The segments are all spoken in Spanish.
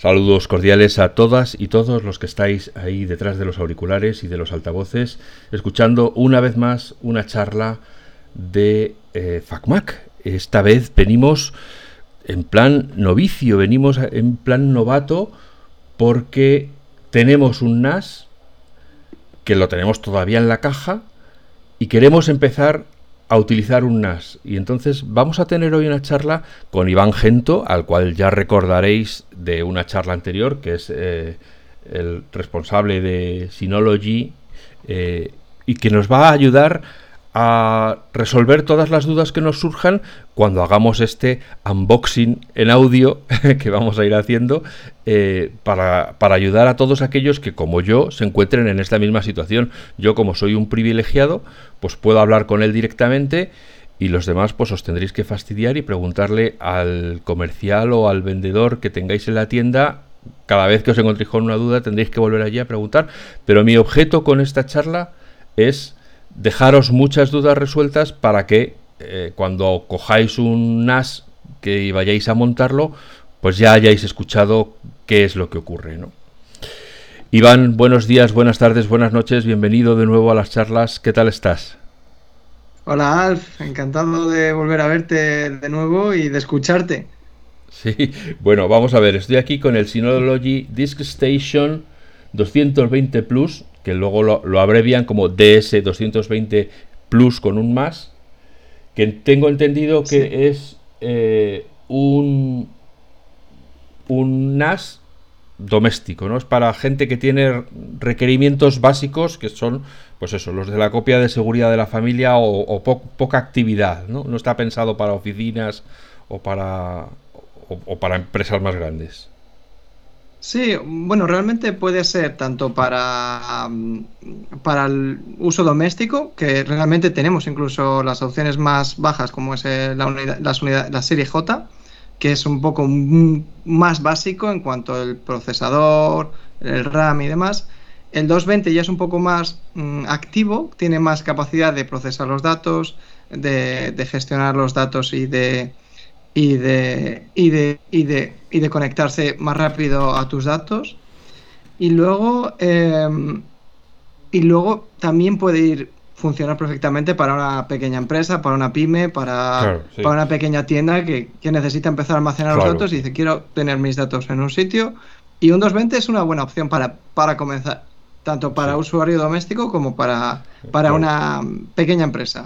Saludos cordiales a todas y todos los que estáis ahí detrás de los auriculares y de los altavoces, escuchando una vez más una charla de eh, FacMac. Esta vez venimos en plan novicio, venimos en plan novato porque tenemos un NAS que lo tenemos todavía en la caja y queremos empezar a utilizar un NAS. Y entonces vamos a tener hoy una charla con Iván Gento, al cual ya recordaréis de una charla anterior, que es eh, el responsable de Synology, eh, y que nos va a ayudar a resolver todas las dudas que nos surjan cuando hagamos este unboxing en audio que vamos a ir haciendo eh, para, para, ayudar a todos aquellos que como yo se encuentren en esta misma situación. Yo como soy un privilegiado, pues puedo hablar con él directamente y los demás pues os tendréis que fastidiar y preguntarle al comercial o al vendedor que tengáis en la tienda. Cada vez que os encontréis con una duda tendréis que volver allí a preguntar. Pero mi objeto con esta charla es dejaros muchas dudas resueltas para que eh, cuando cojáis un NAS que vayáis a montarlo, pues ya hayáis escuchado qué es lo que ocurre, ¿no? Iván, buenos días, buenas tardes, buenas noches, bienvenido de nuevo a las charlas, ¿qué tal estás? Hola Alf, encantado de volver a verte de nuevo y de escucharte. Sí, bueno, vamos a ver, estoy aquí con el Synology Disk Station 220 Plus, que luego lo, abrevian como DS220 Plus con un más, que tengo entendido que es eh, un, un NAS doméstico, ¿no? Es para gente que tiene requerimientos básicos que son, pues eso, los de la copia de seguridad de la familia o, poca actividad, ¿no? No está pensado para oficinas o para, o para empresas más grandes. Sí, bueno, realmente puede ser tanto para, mm, para el uso doméstico, que realmente tenemos incluso las opciones más bajas, como es la, unidad, la serie J, que es un poco más básico en cuanto al procesador, el RAM y demás. El 220 ya es un poco más mm, activo, tiene más capacidad de procesar los datos, de gestionar los datos y de, y de, y de, y de, y de conectarse más rápido a tus datos. Y luego, em, y luego también puede ir funcionar perfectamente para una pequeña empresa, para una pyme, para, para una pequeña tienda que, que, necesita empezar a almacenar los datos y dice quiero tener mis datos en un sitio. Y un 220 es una buena opción para, para comenzar tanto para usuario doméstico como para, para una pequeña empresa.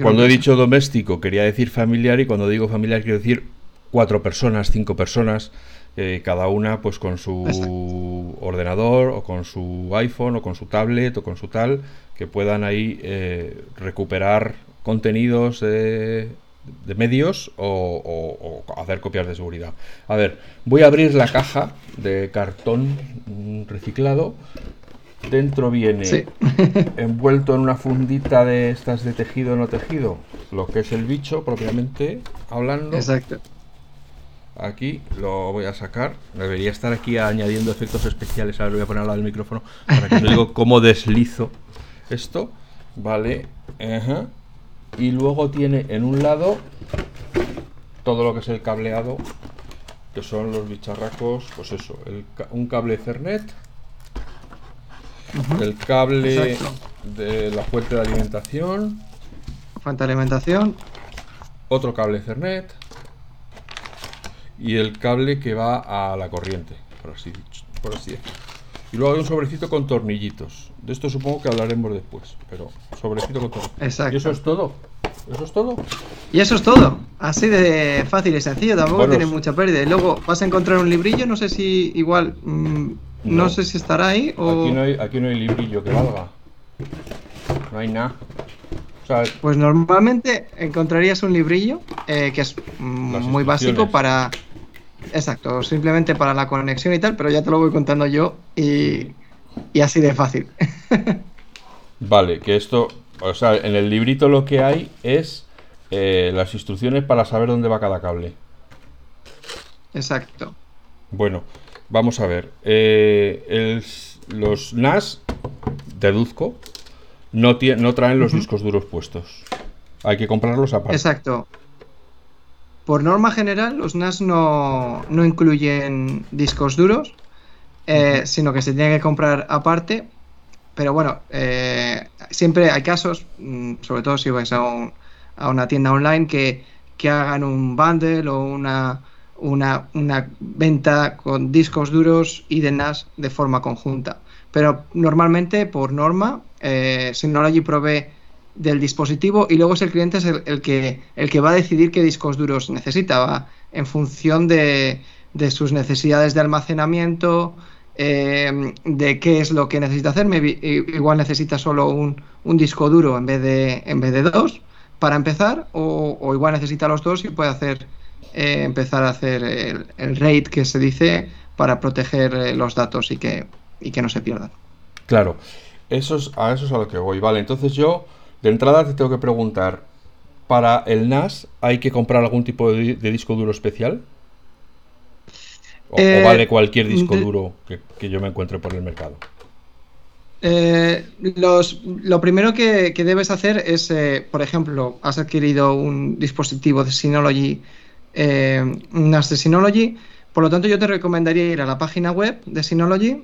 cuando, he dicho doméstico quería decir familiar y cuando digo familiar quiero decir cuatro personas, cinco personas, eh, cada una pues con su ordenador o con su iPhone o con su tablet o con su tal, que puedan ahí eh, recuperar contenidos de medios o, o, hacer copias de seguridad. A ver, voy a abrir la caja de cartón reciclado Dentro viene envuelto en una fundita de estas de tejido no tejido, lo que es el bicho propiamente hablando. Exacto. Aquí lo voy a sacar. Debería estar aquí añadiendo efectos especiales. Ahora lo voy a poner al lado del micrófono para que os digo cómo deslizo esto. Vale. Y luego tiene en un lado todo lo que es el cableado, que son los bicharracos, pues eso, un cable Ethernet el cable de la fuente de alimentación. Fuente de alimentación. Otro cable Ethernet. Y el cable que va a la corriente, por así, por así decirlo. Y luego hay un sobrecito con tornillitos. De esto supongo que hablaremos después, pero sobrecito con tornillitos. Exacto. Y eso es todo. Eso es todo. Y eso es todo. Así de fácil y sencillo, tampoco tiene mucha pérdida. Y luego vas a encontrar un librillo, no sé si igual mm, no. sé si estará ahí o... Aquí no hay, aquí no hay librillo que valga. No hay nada. pues normalmente encontrarías un librillo eh, que es muy básico para... Exacto, simplemente para la conexión y tal, pero ya te lo voy contando yo y, y así de fácil. vale, que esto, o sea, en el librito lo que hay es eh, las instrucciones para saber dónde va cada cable. Exacto. Bueno, Vamos a ver. Eh, los NAS, deduzco, no, no traen los discos duros puestos. Hay que comprarlos aparte. Exacto. Por norma general, los NAS no, incluyen discos duros, eh, sino que se tiene que comprar aparte. Pero bueno, eh, siempre hay casos, mm, sobre todo si vais a, una tienda online, que, hagan un bundle o una, una, venta con discos duros y de NAS de forma conjunta. Pero normalmente, por norma, eh, Synology provee del dispositivo y luego es el cliente es el, que, el que va a decidir qué discos duros necesita, en función de, de, sus necesidades de almacenamiento, eh, de qué es lo que necesita hacer. igual necesita solo un, un, disco duro en vez de, en vez de dos para empezar, o, igual necesita los dos y puede hacer eh, empezar a hacer el, el, RAID que se dice para proteger eh, los datos y que, y que no se pierdan. Claro, eso es, a eso es a lo que voy. Vale, entonces yo de entrada te tengo que preguntar, ¿para el NAS hay que comprar algún tipo de, disco duro especial? ¿O, eh, vale cualquier disco duro que, yo me encuentre por el mercado? Eh, lo primero que, debes hacer es, eh, por ejemplo, has adquirido un dispositivo de Synology, de Synology, por lo tanto yo te recomendaría ir a la página web de Synology,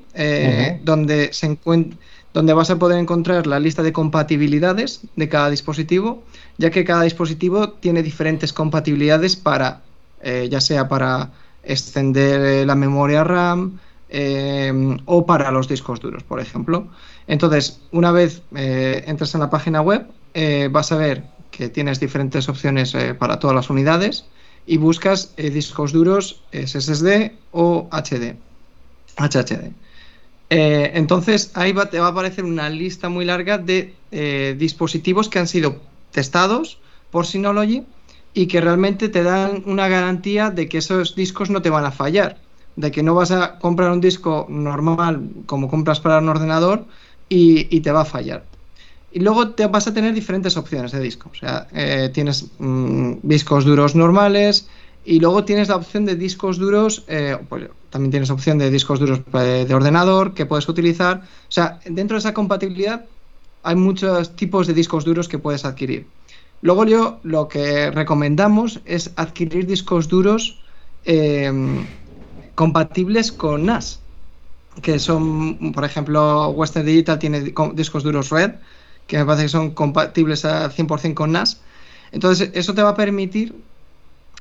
donde se encuentra donde vas a poder encontrar la lista de compatibilidades de cada dispositivo, ya que cada dispositivo tiene diferentes compatibilidades para, eh, ya sea para extender eh, la memoria RAM eh, o para los discos duros, por ejemplo. Entonces, una vez entras en la página web, vas a ver que tienes diferentes opciones para todas las unidades y buscas discos duros SSD o HD. HHD. Eh, entonces ahí te va a aparecer una lista muy larga de eh, dispositivos que han sido testados por Synology y que realmente te dan una garantía de que esos discos no te van a fallar, de que no vas a comprar un disco normal como compras para un ordenador y, te va a fallar. Y luego te vas a tener diferentes opciones de disco. O sea, eh, tienes mm, discos duros normales, y luego tienes la opción de discos duros, eh, pues también tienes opción de discos duros eh, de ordenador que puedes utilizar. O sea, dentro de esa compatibilidad hay muchos tipos de discos duros que puedes adquirir. Luego yo lo que recomendamos es adquirir discos duros em, compatibles con NAS, que son, por ejemplo, Western Digital tiene discos duros Red, que me parece que son compatibles al 100% con NAS. Entonces, eso te va a permitir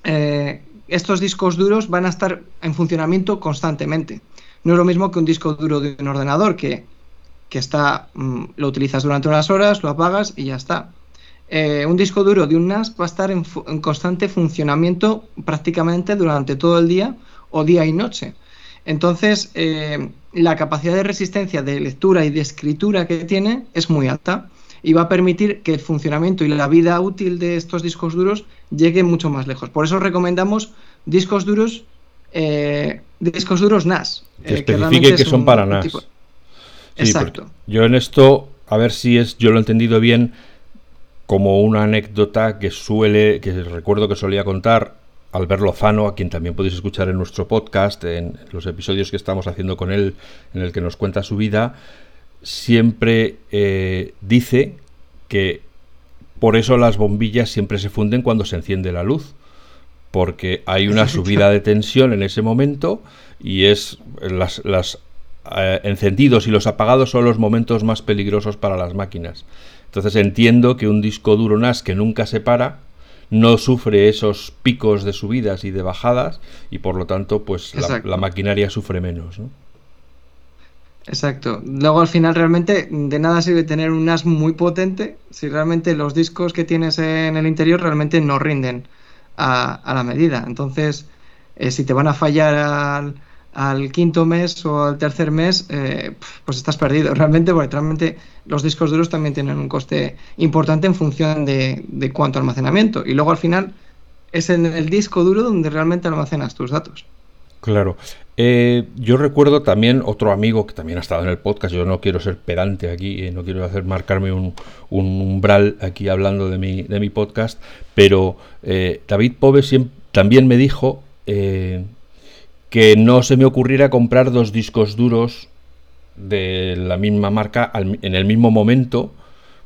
eh, estos discos duros van a estar en funcionamiento constantemente. No es lo mismo que un disco duro de un ordenador que, está, mm, lo utilizas durante unas horas, lo apagas y ya está. Eh, un disco duro de un NAS va a estar en, constante funcionamiento prácticamente durante todo el día o día y noche. Entonces, eh, la capacidad de resistencia de lectura y de escritura que tiene es muy alta y va a permitir que el funcionamiento y la vida útil de estos discos duros llegue mucho más lejos. Por eso recomendamos discos duros, eh, discos duros NAS. Que eh, especifique que, son para NAS. Exacto. Yo en esto, a ver si es, yo lo he entendido bien, como una anécdota que suele, que recuerdo que solía contar Albert Lozano, a quien también podéis escuchar en nuestro podcast, en los episodios que estamos haciendo con él, en el que nos cuenta su vida, siempre eh, dice que por eso las bombillas siempre se funden cuando se enciende la luz, porque hay una subida de tensión en ese momento y es las, eh, encendidos y los apagados son los momentos más peligrosos para las máquinas. Entonces entiendo que un disco duro NAS que nunca se para no sufre esos picos de subidas y de bajadas y por lo tanto pues la, la, maquinaria sufre menos. ¿no? Exacto. Luego al final realmente de nada sirve tener un NAS muy potente si realmente los discos que tienes en el interior realmente no rinden a, la medida. Entonces, eh, si te van a fallar al, quinto mes o al tercer mes, eh, pues estás perdido realmente, porque realmente los discos duros también tienen un coste importante en función de cuánto almacenamiento. Y luego al final es en el disco duro donde realmente almacenas tus datos. Claro. Eh, yo recuerdo también otro amigo que también ha estado en el podcast. Yo no quiero ser pedante aquí, eh, no quiero hacer marcarme un, umbral aquí hablando de mi, de mi podcast, pero eh, David Pove también me dijo que no se me ocurriera comprar dos discos duros de la misma marca en el mismo momento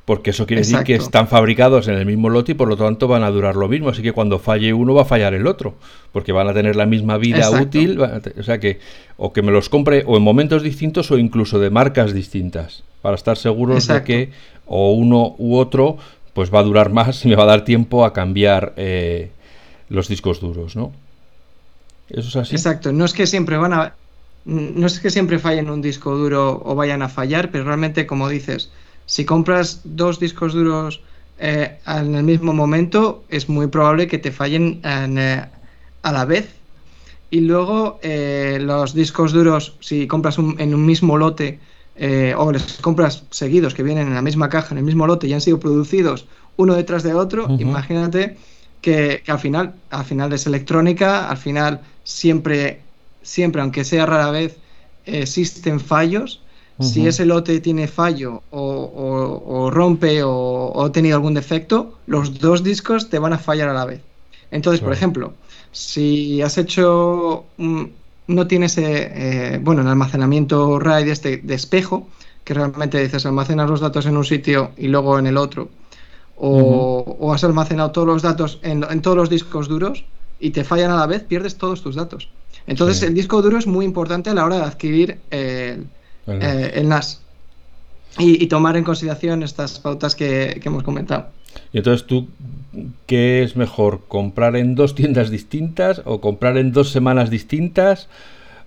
porque eso quiere decir que están fabricados en el mismo lote y por lo tanto van a durar lo mismo. Así que cuando falle uno va a fallar el otro, porque van a tener la misma vida útil. O sea que, o que me los compre o en momentos distintos o incluso de marcas distintas, para estar seguros de que o uno u otro pues va a durar más y me va a dar tiempo a cambiar eh, los discos duros, ¿no? Eso es así. Exacto, no es que siempre van a no es que siempre fallen un disco duro o vayan a fallar, pero realmente, como dices, si compras dos discos duros eh, en el mismo momento, es muy probable que te fallen eh, a la vez. Y luego eh, los discos duros, si compras en un mismo lote o les compras seguidos que vienen en la misma caja, en el mismo lote y han sido producidos uno detrás de otro, imagínate que, que, al final, al final es electrónica, al final siempre siempre, aunque sea rara vez, existen fallos. Si ese lote tiene fallo o, rompe o, ha tenido algún defecto, los dos discos te van a fallar a la vez. Entonces, por ejemplo, si has hecho, no tienes, eh, eh, bueno, el almacenamiento RAID este de espejo, que realmente dices almacenas los datos en un sitio y luego en el otro, o, has almacenado todos los datos en, en, todos los discos duros y te fallan a la vez, pierdes todos tus datos. Entonces el disco duro es muy importante a la hora de adquirir el, NAS eh, y, tomar en consideración estas pautas que, hemos comentado. Y entonces tú, ¿qué es mejor? ¿Comprar en dos tiendas distintas o comprar en dos semanas distintas?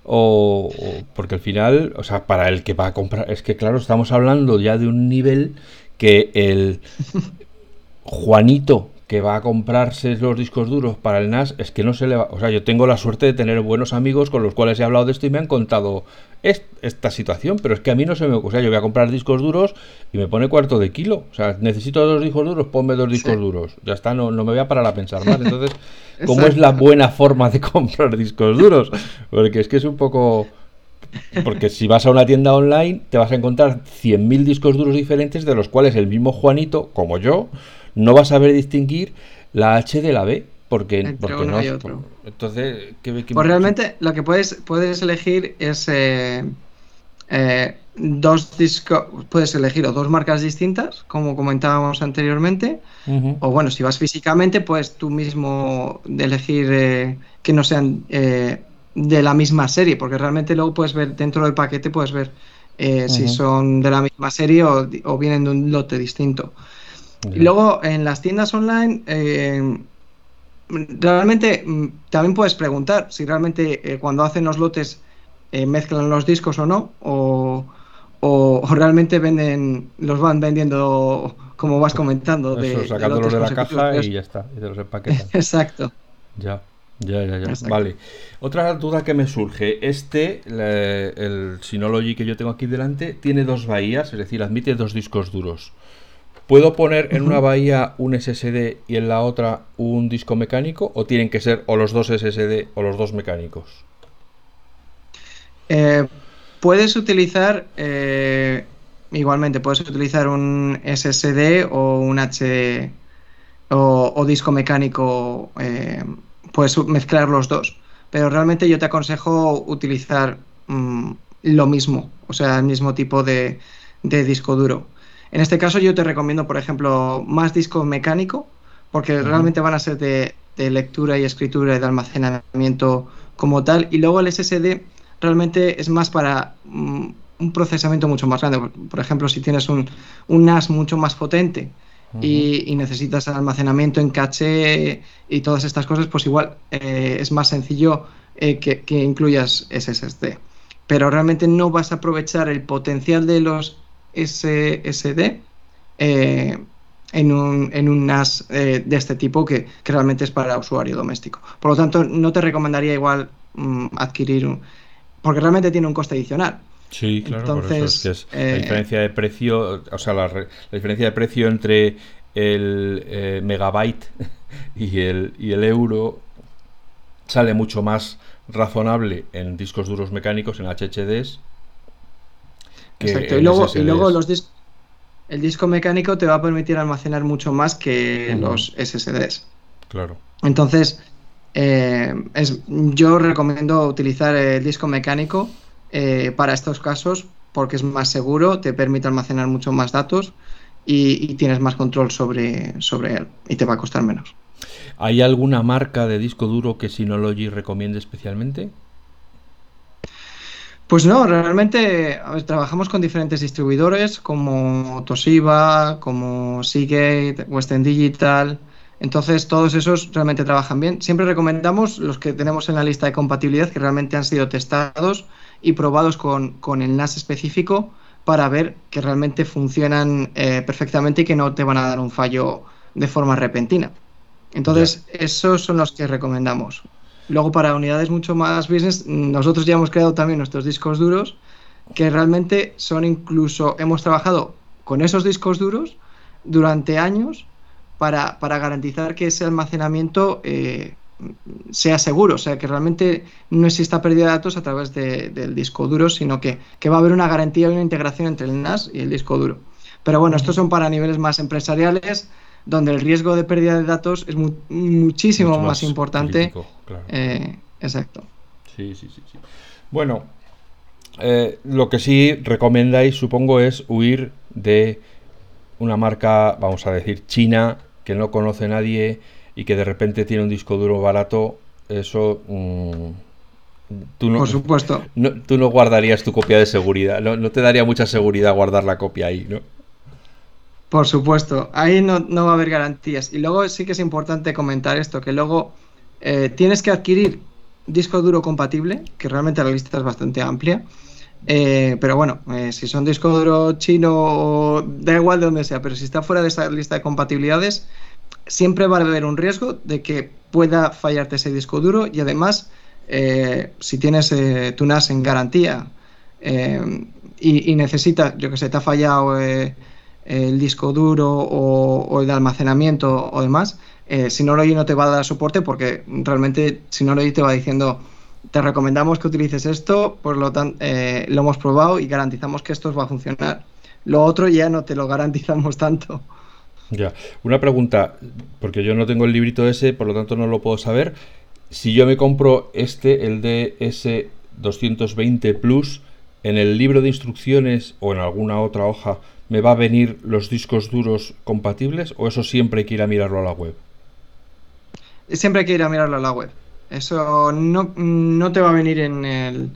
O, porque al final, o sea, para el que va a comprar, es que claro, estamos hablando ya de un nivel que el Juanito que va a comprarse los discos duros para el NAS es que no se le va. O sea, yo tengo la suerte de tener buenos amigos con los cuales he hablado de esto y me han contado esta situación, pero es que a mí no se me. O sea, yo voy a comprar discos duros y me pone cuarto de kilo. O sea, necesito dos discos duros, ponme dos discos duros. Ya está, no, no me voy a parar a pensar más. Entonces, ¿cómo es la buena forma de comprar discos duros? Porque es que es un poco. Porque si vas a una tienda online, te vas a encontrar 100.000 discos duros diferentes, de los cuales el mismo Juanito, como yo, no vas a saber distinguir la H de la B. Porque, porque no. Entonces, ¿qué, pues realmente lo que puedes, puedes elegir es eh, eh, dos discos, puedes elegir o dos marcas distintas, como comentábamos anteriormente, o bueno, si vas físicamente, pues tú mismo de elegir eh, que no sean de la misma serie, porque realmente luego puedes ver dentro del paquete, puedes ver si son de la misma serie o, o vienen de un lote distinto. Y luego en las tiendas online, eh, realmente mm, también puedes preguntar si realmente eh, cuando hacen los lotes eh, mezclan los discos o no, o, realmente venden, los van vendiendo como vas comentando. de, sacándolos de, la caja y ya está, y te los empaquetan. Exacto. Ya. Ya, ya, ya. Vale. Otra duda que me surge. Este, el Synology que yo tengo aquí delante, tiene dos bahías, es decir, admite dos discos duros. ¿Puedo poner en una bahía un SSD y en la otra un disco mecánico o tienen que ser o los dos SSD o los dos mecánicos? Eh, puedes utilizar, eh, igualmente, puedes utilizar un SSD o un H o, disco mecánico, eh, puedes mezclar los dos, pero realmente yo te aconsejo utilizar mm, lo mismo, o sea, el mismo tipo de disco duro. En este caso yo te recomiendo, por ejemplo, más disco mecánico, porque realmente van a ser de, lectura y escritura y de almacenamiento como tal. Y luego el SSD realmente es más para mm, un procesamiento mucho más grande. Por, ejemplo, si tienes un, NAS mucho más potente y, necesitas almacenamiento en caché y todas estas cosas, pues igual eh, es más sencillo eh, que, que incluyas SSD. Pero realmente no vas a aprovechar el potencial de los SSD eh, en, un, en, un, NAS eh, de este tipo que, realmente es para usuario doméstico. Por lo tanto, no te recomendaría igual mm, adquirir un, porque realmente tiene un coste adicional. Sí, claro, Entonces, la eh, diferencia de precio, o sea, la, diferencia de precio entre el megabyte y el, y el euro sale mucho más razonable en discos duros mecánicos, en HHDs, Exacto. Y luego, y luego los el disco mecánico te va a permitir almacenar mucho más que los SSDs. Claro. Entonces, eh, es, yo recomiendo utilizar el disco mecánico eh, para estos casos porque es más seguro, te permite almacenar mucho más datos y, tienes más control sobre, sobre él y te va a costar menos. ¿Hay alguna marca de disco duro que Synology recomiende especialmente? Pues no, realmente trabajamos con diferentes distribuidores como Toshiba, como Seagate, Western Digital. Entonces, todos esos realmente trabajan bien. Siempre recomendamos los que tenemos en la lista de compatibilidad que realmente han sido testados y probados con, con el NAS específico para ver que realmente funcionan eh, perfectamente y que no te van a dar un fallo de forma repentina. Entonces, esos son los que recomendamos. Luego para unidades mucho más business, nosotros ya hemos creado también nuestros discos duros, que realmente son incluso, hemos trabajado con esos discos duros durante años para, garantizar que ese almacenamiento eh, sea seguro, o sea, que realmente no exista pérdida de datos a través del disco duro, sino que, que, va a haber una garantía y una integración entre el NAS y el disco duro. Pero bueno, estos son para niveles más empresariales, donde el riesgo de pérdida de datos es muchísimo más, importante. Eh, exacto. Sí, sí, sí. Bueno, eh, lo que sí recomendáis, supongo, es huir de una marca, vamos a decir, china, que no conoce nadie y que de repente tiene un disco duro barato. Eso. Mm, tú no, Por supuesto. tú no guardarías tu copia de seguridad. No, no te daría mucha seguridad guardar la copia ahí, ¿no? Por supuesto, ahí no, va a haber garantías. Y luego sí que es importante comentar esto, que luego eh, tienes que adquirir disco duro compatible, que realmente la lista es bastante amplia. Eh, pero bueno, eh, si son disco duro chino, da igual de donde sea, pero si está fuera de esa lista de compatibilidades, siempre va a haber un riesgo de que pueda fallarte ese disco duro y además, si tienes tu NAS en garantía y, y necesita, yo que sé, te ha fallado el disco duro o, el de almacenamiento o demás, eh, Synology no te va a dar soporte porque realmente Synology te va diciendo te recomendamos que utilices esto, por lo tanto eh, lo hemos probado y garantizamos que esto va a funcionar. Lo otro ya no te lo garantizamos tanto. Ya, una pregunta, porque yo no tengo el librito ese, por lo tanto no lo puedo saber. Si yo me compro este, el DS220 Plus, en el libro de instrucciones o en alguna otra hoja, ¿me va a venir los discos duros compatibles o eso siempre hay que ir a mirarlo a la web? Siempre hay que ir a mirarlo a la web. Eso no, te va a venir en el,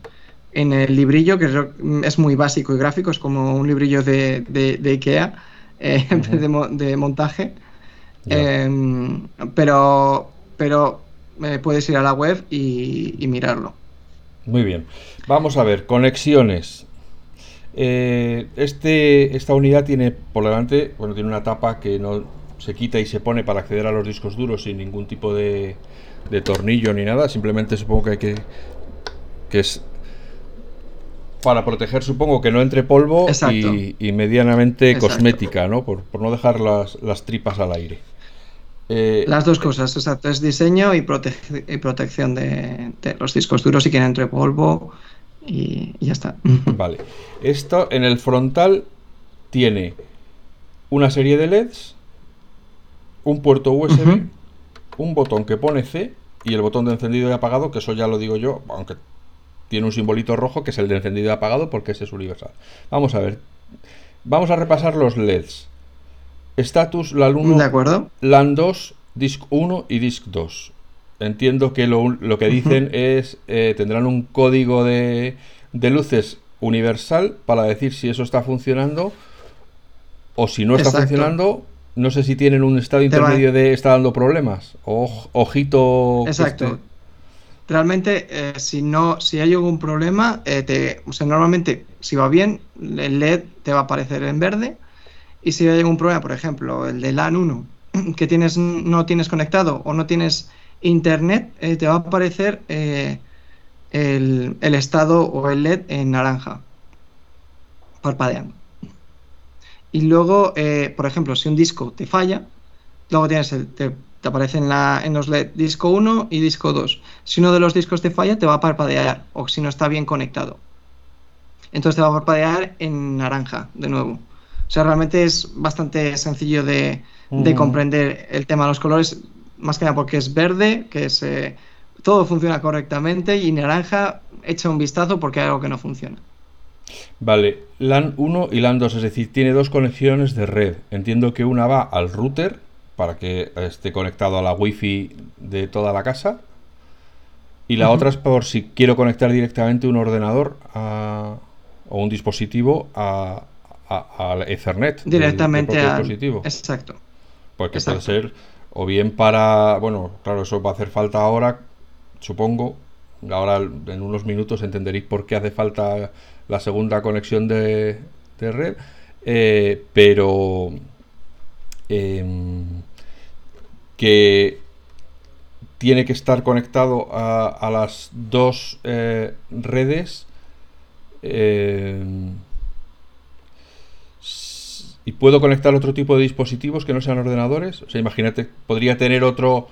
en el librillo, que es muy básico y gráfico, es como un librillo de, de, IKEA eh, de, montaje. Em, pero pero eh, puedes ir a la web y mirarlo. Muy bien. Vamos a ver, conexiones. Eh, este, esta unidad tiene por delante, bueno, tiene una tapa que no se quita y se pone para acceder a los discos duros sin ningún tipo de, tornillo ni nada. Simplemente supongo que hay que. que es para proteger, supongo que no entre polvo y, medianamente cosmética, ¿no? Por, no dejar las, tripas al aire. Eh, las dos cosas, exacto. Es diseño y, y protección de, de, los discos duros y que no entre polvo y, ya está. Vale. Esto en el frontal tiene una serie de LEDs, un puerto USB, un botón que pone C y el botón de encendido y apagado, que eso ya lo digo yo, aunque tiene un simbolito rojo que es el de encendido y apagado porque ese es universal. Vamos a ver. Vamos a repasar los LEDs. Status LAN 1, ¿De acuerdo? LAN 2, Disk 1 y Disk 2 entiendo que lo, que dicen es, eh, tendrán un código de, luces universal para decir si eso está funcionando o si no está funcionando. No sé si tienen un estado intermedio de está dando problemas. ojito. Exacto. Realmente, eh, si no, si hay algún problema, eh, te, o sea, normalmente, si va bien, el LED te va a aparecer en verde. Y si hay algún problema, por ejemplo, el de LAN 1, que tienes, no tienes conectado o no tienes internet eh, te va a aparecer eh, el, estado o el LED en naranja, parpadeando. Y luego, eh, por ejemplo, si un disco te falla, luego tienes el, te, aparece en, la, en los LED disco 1 y disco 2. Si uno de los discos te falla, te va a parpadear, o si no está bien conectado. Entonces te va a parpadear en naranja, de nuevo. O sea, realmente es bastante sencillo de, de comprender el tema de los colores más que nada porque es verde, que es, eh, todo funciona correctamente y naranja echa un vistazo porque hay algo que no funciona. Vale, LAN 1 y LAN 2, es decir, tiene dos conexiones de red. Entiendo que una va al router para que esté conectado a la wifi de toda la casa. Y la otra es por si quiero conectar directamente un ordenador o un dispositivo a, al Ethernet. Directamente al dispositivo. Exacto. Porque puede ser o bien para, bueno, claro, eso va a hacer falta ahora, supongo. Ahora en unos minutos entenderéis por qué hace falta la segunda conexión de, red. Eh, pero em, que tiene que estar conectado a, las dos eh, redes. Y puedo conectar otro tipo de dispositivos que no sean ordenadores. O sea, imagínate, podría tener otro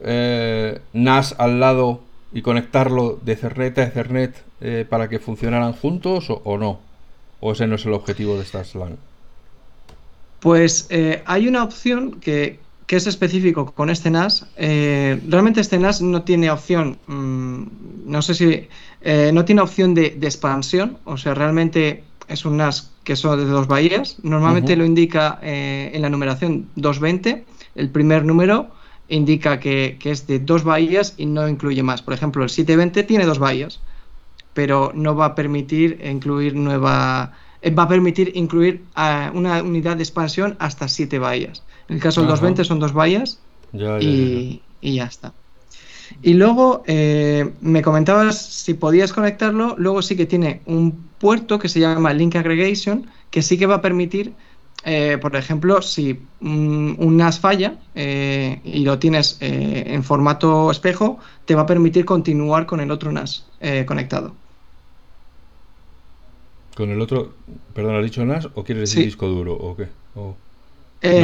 eh, NAS al lado y conectarlo de Ethernet a Ethernet eh, para que funcionaran juntos o, no. ¿O ese no es el objetivo de estas LAN? Pues eh, hay una opción que, es específico con este NAS. realmente este NAS no tiene opción, mm, no sé si, no tiene opción de, expansión. O sea, realmente es un NAS que son de dos bahías. Normalmente lo indica eh, en la numeración 220. El primer número indica que, es de dos bahías y no incluye más. Por ejemplo, el 720 tiene dos bahías, pero no va a permitir incluir nueva. Eh, va a permitir incluir una unidad de expansión hasta siete bahías. En el caso del 220 son dos bahías y ya está. Y luego eh, me comentabas si podías conectarlo, luego sí que tiene un puerto que se llama Link Aggregation, que sí que va a permitir, eh, por ejemplo, si un, NAS falla eh, y lo tienes en formato espejo, te va a permitir continuar con el otro NAS conectado. ¿Con el otro, perdón, has dicho NAS o quieres decir disco duro o qué?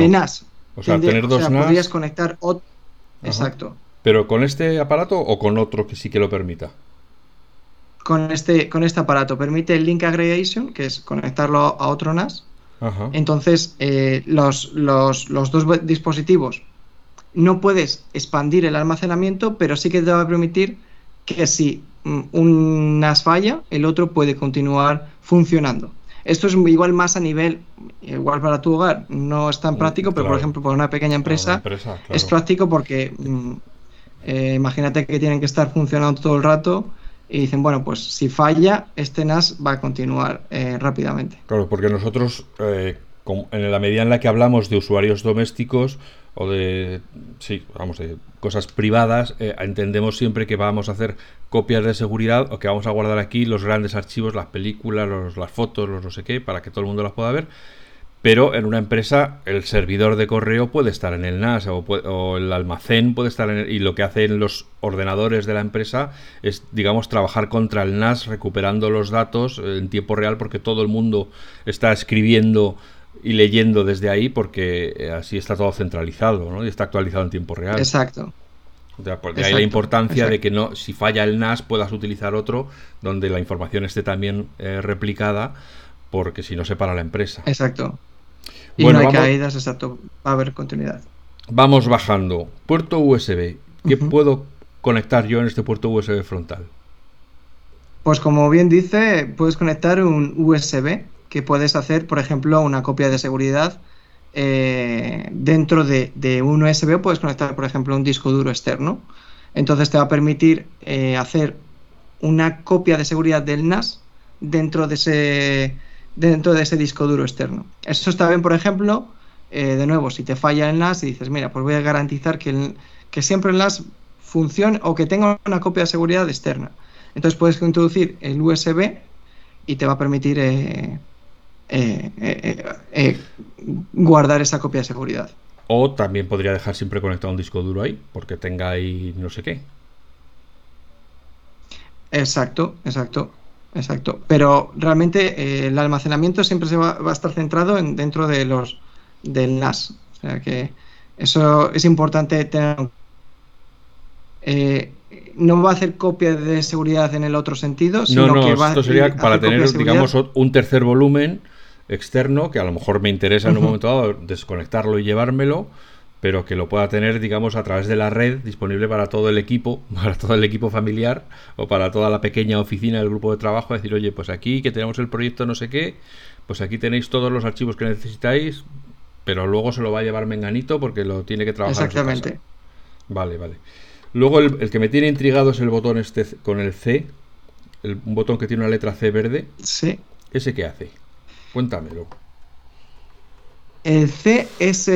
NAS. O sea, tener dos NAS. Podrías conectar otro. Exacto. ¿Pero con este aparato o con otro que sí que lo permita? Con este, con este aparato. Permite el link aggregation, que es conectarlo a otro NAS. Entonces, eh, los, los, dos dispositivos no puedes expandir el almacenamiento, pero sí que te va a permitir que si mm, un NAS falla, el otro puede continuar funcionando. Esto es igual más a nivel, igual para tu hogar, no es tan mm, práctico, pero por ejemplo, para una pequeña empresa, es práctico porque mm, eh, imagínate que tienen que estar funcionando todo el rato y dicen, bueno, pues si falla, este NAS va a continuar eh, rápidamente. Claro, porque nosotros, eh, en la medida en la que hablamos de usuarios domésticos o de, sí, vamos, de cosas privadas, entendemos siempre que vamos a hacer copias de seguridad o que vamos a guardar aquí los grandes archivos, las películas, las fotos, los no sé qué, para que todo el mundo las pueda ver pero en una empresa el servidor de correo puede estar en el NAS o, el almacén puede estar en el, y lo que hacen los ordenadores de la empresa es digamos trabajar contra el NAS recuperando los datos en tiempo real porque todo el mundo está escribiendo y leyendo desde ahí porque eh, así está todo centralizado ¿no? y está actualizado en tiempo real. Exacto. de ahí la importancia de que no, si falla el NAS puedas utilizar otro donde la información esté también eh, replicada porque si no se para la empresa. Exacto. Y no hay caídas, exacto, va a haber continuidad. Vamos bajando. Puerto USB. ¿Qué puedo conectar yo en este puerto USB frontal? Pues como bien dice, puedes conectar un USB que puedes hacer, por ejemplo, una copia de seguridad eh, dentro de, un USB. Puedes conectar, por ejemplo, un disco duro externo. Entonces te va a permitir eh, hacer una copia de seguridad del NAS dentro de ese dentro de ese disco duro externo. Eso está bien, por ejemplo, eh, de nuevo, si te falla el NAS y dices, mira, pues voy a garantizar que, que siempre el NAS funcione o que tenga una copia de seguridad externa. Entonces puedes introducir el USB y te va a permitir eh, eh, guardar esa copia de seguridad. O también podría dejar siempre conectado un disco duro ahí, porque tenga ahí no sé qué. Exacto, exacto. Exacto, pero realmente eh, el almacenamiento siempre se va, a estar centrado en, dentro de los del NAS. O sea que eso es importante tener. Eh, no va a hacer copia de seguridad en el otro sentido, sino no, no, que va esto sería para tener, digamos, un tercer volumen externo que a lo mejor me interesa en un momento dado desconectarlo y llevármelo, pero que lo pueda tener, digamos, a través de la red disponible para todo el equipo, para todo el equipo familiar o para toda la pequeña oficina del grupo de trabajo, decir, oye, pues aquí que tenemos el proyecto no sé qué, pues aquí tenéis todos los archivos que necesitáis, pero luego se lo va a llevar Menganito porque lo tiene que trabajar. Exactamente. Vale, vale. Luego el, que me tiene intrigado es el botón este con el C, el, un botón que tiene una letra C verde. Sí. ¿Ese qué hace? Cuéntamelo. El C es,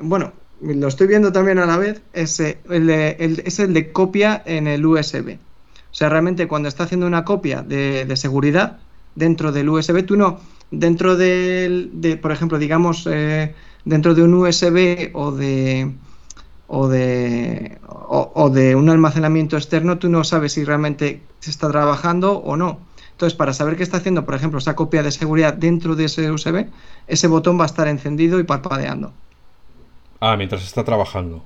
bueno, lo estoy viendo también a la vez, es el, de, es el de copia en el USB. O sea, realmente cuando está haciendo una copia de, seguridad dentro del USB, tú no, dentro del, de, por ejemplo, digamos, eh, dentro de un USB o de, o de, o, de un almacenamiento externo, tú no sabes si realmente se está trabajando o no. Entonces, para saber qué está haciendo, por ejemplo, esa copia de seguridad dentro de ese USB, ese botón va a estar encendido y parpadeando. Ah, mientras está trabajando.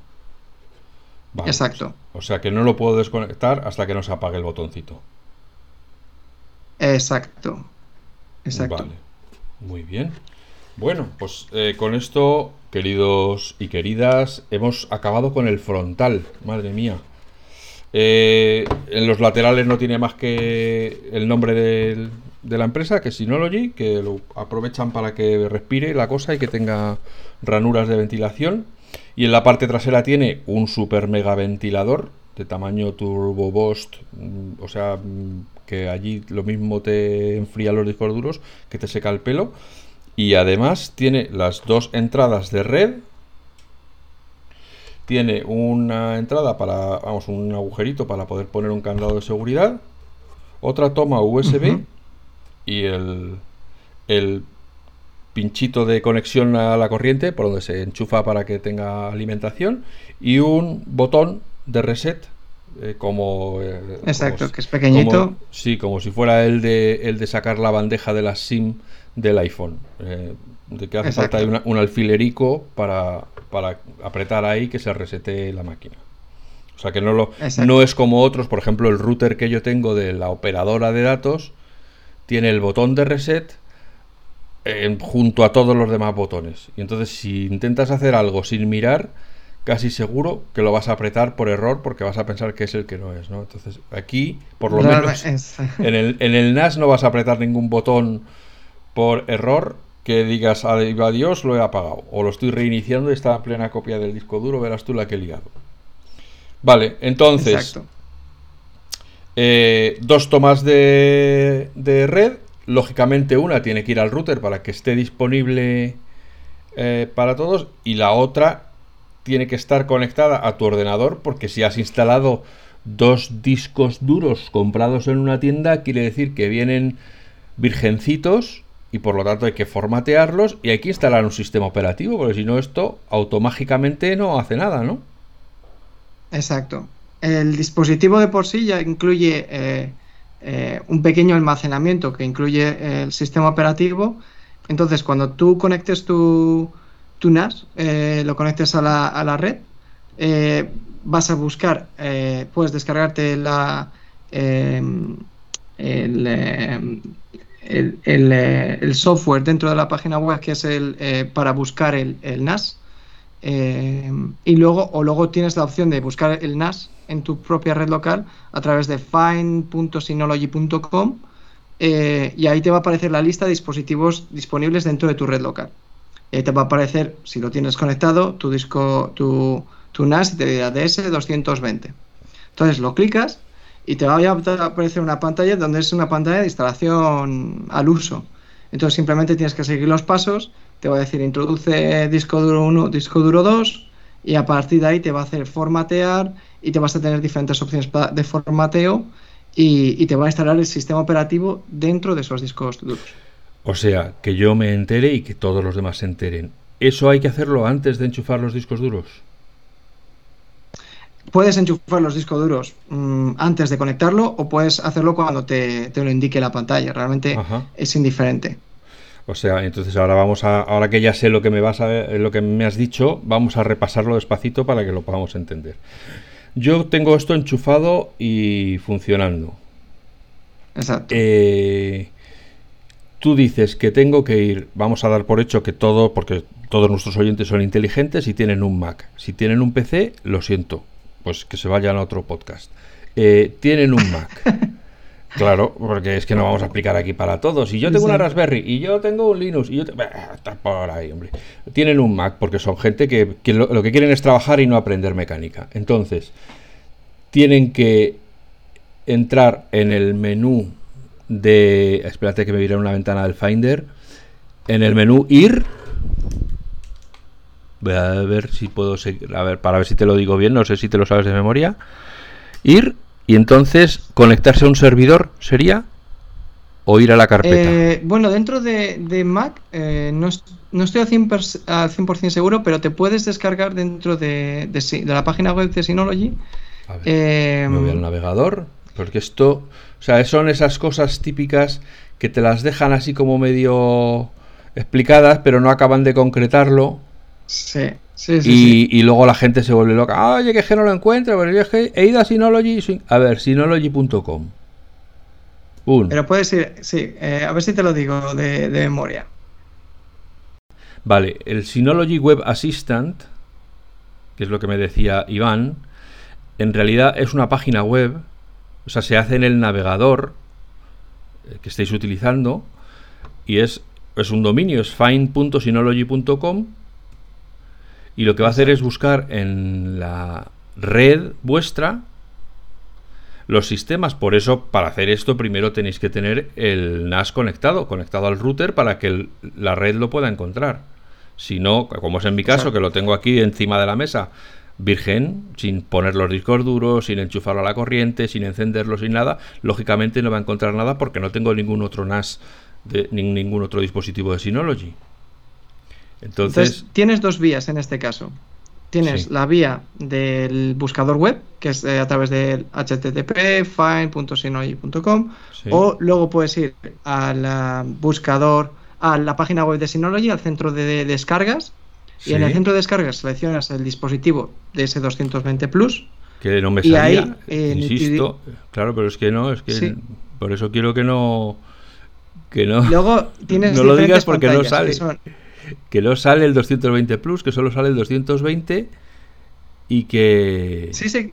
Exacto. O sea que no lo puedo desconectar hasta que no se apague el botoncito. Exacto. Exacto. Vale. Muy bien. Bueno, pues eh, con esto, queridos y queridas, hemos acabado con el frontal. Madre mía. Eh, en los laterales no tiene más que el nombre de, la empresa, que es Synology, que lo aprovechan para que respire la cosa y que tenga ranuras de ventilación. Y en la parte trasera tiene un super mega ventilador de tamaño Turbo Boost, mm, o sea, mm, que allí lo mismo te enfría los discos duros que te seca el pelo. Y además tiene las dos entradas de red tiene una entrada para, vamos, un agujerito para poder poner un candado de seguridad, otra toma USB y el, el pinchito de conexión a la corriente por donde se enchufa para que tenga alimentación y un botón de reset eh, como eh, exacto que es pequeñito. sí como si fuera el de el de sacar la bandeja de la SIM del iPhone. Eh, de que hace falta un alfilerico para, para apretar ahí que se resete la máquina. O sea que no, lo, no es como otros, por ejemplo, el router que yo tengo de la operadora de datos tiene el botón de reset junto a todos los demás botones. Y entonces si intentas hacer algo sin mirar, casi seguro que lo vas a apretar por error porque vas a pensar que es el que no es. ¿no? Entonces aquí, por lo menos, en el, en el NAS no vas a apretar ningún botón por error que digas adiós, lo he apagado. O lo estoy reiniciando y está en plena copia del disco duro, verás tú la que he ligado. Vale, entonces. Eh, dos tomas de, de, red. Lógicamente, una tiene que ir al router para que esté disponible eh, para todos. Y la otra tiene que estar conectada a tu ordenador. Porque si has instalado dos discos duros comprados en una tienda, quiere decir que vienen virgencitos y por lo tanto hay que formatearlos y hay que instalar un sistema operativo, porque si no esto automáticamente no hace nada, ¿no? Exacto. El dispositivo de por sí ya incluye eh, eh, un pequeño almacenamiento que incluye el sistema operativo. Entonces, cuando tú conectes tu, tu NAS, eh, lo conectes a la, a la red, vas a buscar, puedes descargarte la, el, eh, el, software dentro de la página web que es el eh, para buscar el, NAS. Eh, y luego, o luego tienes la opción de buscar el NAS en tu propia red local a través de find.synology.com y ahí te va a aparecer la lista de dispositivos disponibles dentro de tu red local. Y ahí te va a aparecer, si lo tienes conectado, tu disco, tu, tu NAS y te dirá DS220. Entonces lo clicas y te va a aparecer una pantalla donde es una pantalla de instalación al uso. Entonces simplemente tienes que seguir los pasos, te va a decir introduce disco duro 1, disco duro 2 y a partir de ahí te va a hacer formatear y te vas a tener diferentes opciones de formateo y, y te va a instalar el sistema operativo dentro de esos discos duros. O sea, que yo me entere y que todos los demás se enteren. ¿Eso hay que hacerlo antes de enchufar los discos duros? Puedes enchufar los discos duros mm, antes de conectarlo o puedes hacerlo cuando te, lo indique la pantalla. Realmente es indiferente. O sea, entonces ahora vamos a, ahora que ya sé lo que me vas a, lo que me has dicho, vamos a repasarlo despacito para que lo podamos entender. Yo tengo esto enchufado y funcionando. Exacto. Eh, tú dices que tengo que ir, vamos a dar por hecho que todo, porque todos nuestros oyentes son inteligentes y tienen un Mac. Si tienen un PC, lo siento, pues que se vayan a otro podcast. Eh, tienen un Mac. Claro, porque es que no vamos a explicar aquí para todos. Y yo tengo una Raspberry, y yo tengo un Linux, y yo... Está por ahí, hombre. Tienen un Mac porque son gente que, lo, que quieren es trabajar y no aprender mecánica. Entonces, tienen que entrar en el menú de... Espérate que me viene una ventana del Finder. En el menú ir... Voy a ver si puedo seguir... A ver, para ver si te lo digo bien, no sé si te lo sabes de memoria. Ir y entonces, conectarse a un servidor sería o ir a la carpeta. Eh, bueno, dentro de, Mac eh, no, estoy al 100%, seguro, pero te puedes descargar dentro de, la página web de Synology. A ver, eh, me voy al navegador, porque esto, o sea, son esas cosas típicas que te las dejan así como medio explicadas, pero no acaban de concretarlo. Sí y, luego la gente se vuelve loca. Oye, que es que no lo encuentro. Pero yo he ido a Synology. A ver, synology.com. Pero puedes ir, sí, eh, a ver si te lo digo de, memoria. Vale, el Synology Web Assistant, que es lo que me decía Iván, en realidad es una página web, o sea, se hace en el navegador eh, que estáis utilizando y es, es un dominio, es find.synology.com y lo que va a hacer es buscar en la red vuestra los sistemas. Por eso, para hacer esto, primero tenéis que tener el NAS conectado, conectado al router para que la red lo pueda encontrar. Si no, como es en mi caso, que lo tengo aquí encima de la mesa, virgen, sin poner los discos duros, sin enchufarlo a la corriente, sin encenderlo, sin nada, lógicamente no va a encontrar nada porque no tengo ningún otro NAS, de, ningún otro dispositivo de Synology. Entonces, tienes dos vías en este caso. Tienes la vía del buscador web, que es eh, a través del http find.synology.com, o luego puedes ir al buscador, a la página web de Synology, al centro de, descargas, y en el centro de descargas seleccionas el dispositivo de ese 220 Plus. Que no me salía, insisto, claro, pero es que no, es que por eso quiero que no que no. Luego tienes no lo digas porque no sale que no sale el 220 Plus, que solo sale el 220 y que... Sí, sí.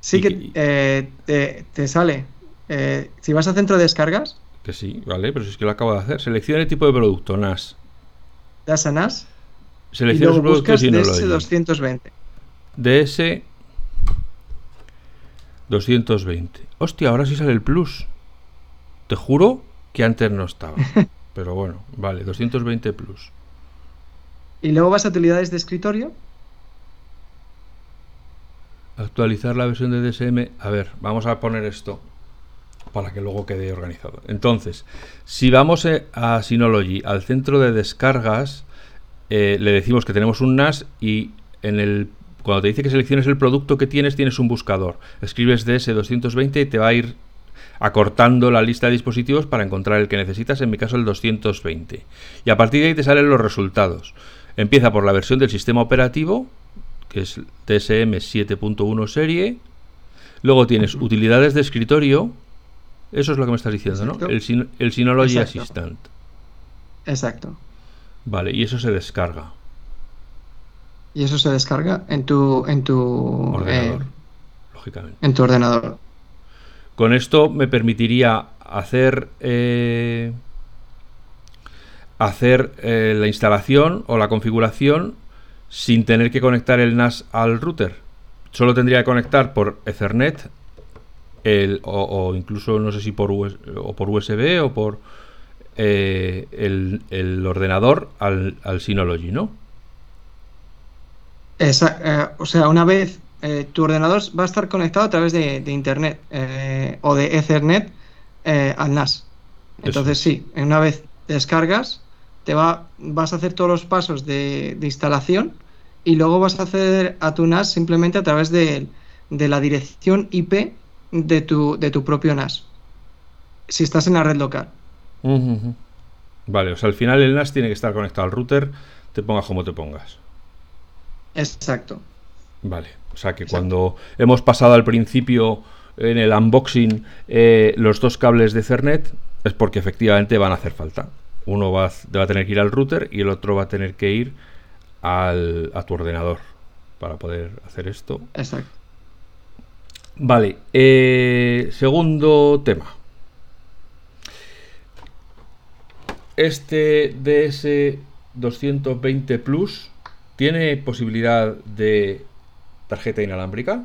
Sí que, eh, te, sale. Eh, si vas a centro de descargas... Que sí, vale, pero si es que lo acabo de hacer. Selecciona el tipo de producto, NAS. Das a NAS. Selecciona el producto y DS220. DS 220. Hostia, ahora sí sale el Plus. Te juro que antes no estaba. Pero bueno, vale, 220 Plus. Y luego vas a utilidades de escritorio. Actualizar la versión de DSM. A ver, vamos a poner esto para que luego quede organizado. Entonces, si vamos eh, a Synology, al centro de descargas, eh, le decimos que tenemos un NAS y en el cuando te dice que selecciones el producto que tienes, tienes un buscador. Escribes DS220 y te va a ir acortando la lista de dispositivos para encontrar el que necesitas, en mi caso el 220. Y a partir de ahí te salen los resultados. Empieza por la versión del sistema operativo, que es TSM 7.1 serie. Luego tienes utilidades de escritorio. Eso es lo que me estás diciendo, ¿no? El, Synology Assistant. Exacto. Vale, y eso se descarga. Y eso se descarga en tu en tu ordenador, eh, lógicamente. En tu ordenador. Con esto me permitiría hacer eh, hacer eh, la instalación o la configuración sin tener que conectar el NAS al router. Solo tendría que conectar por Ethernet el, o, incluso no sé si por, o por USB o por eh, el, ordenador al, al, Synology, ¿no? o sea, una vez eh, tu ordenador va a estar conectado a través de, Internet o de Ethernet al NAS. Entonces sí, una vez descargas, te va, vas a hacer todos los pasos de, instalación y luego vas a acceder a tu NAS simplemente a través de, la dirección IP de tu, de tu propio NAS. Si estás en la red local. Vale, o sea, al final el NAS tiene que estar conectado al router, te pongas como te pongas. Exacto. Vale, o sea que cuando hemos pasado al principio en el unboxing eh, los dos cables de Ethernet, es porque efectivamente van a hacer falta. Uno va, va, a tener que ir al router y el otro va a tener que ir al, a tu ordenador para poder hacer esto. Exacto. Vale, eh, segundo tema. Este DS220 Plus tiene posibilidad de tarjeta inalámbrica.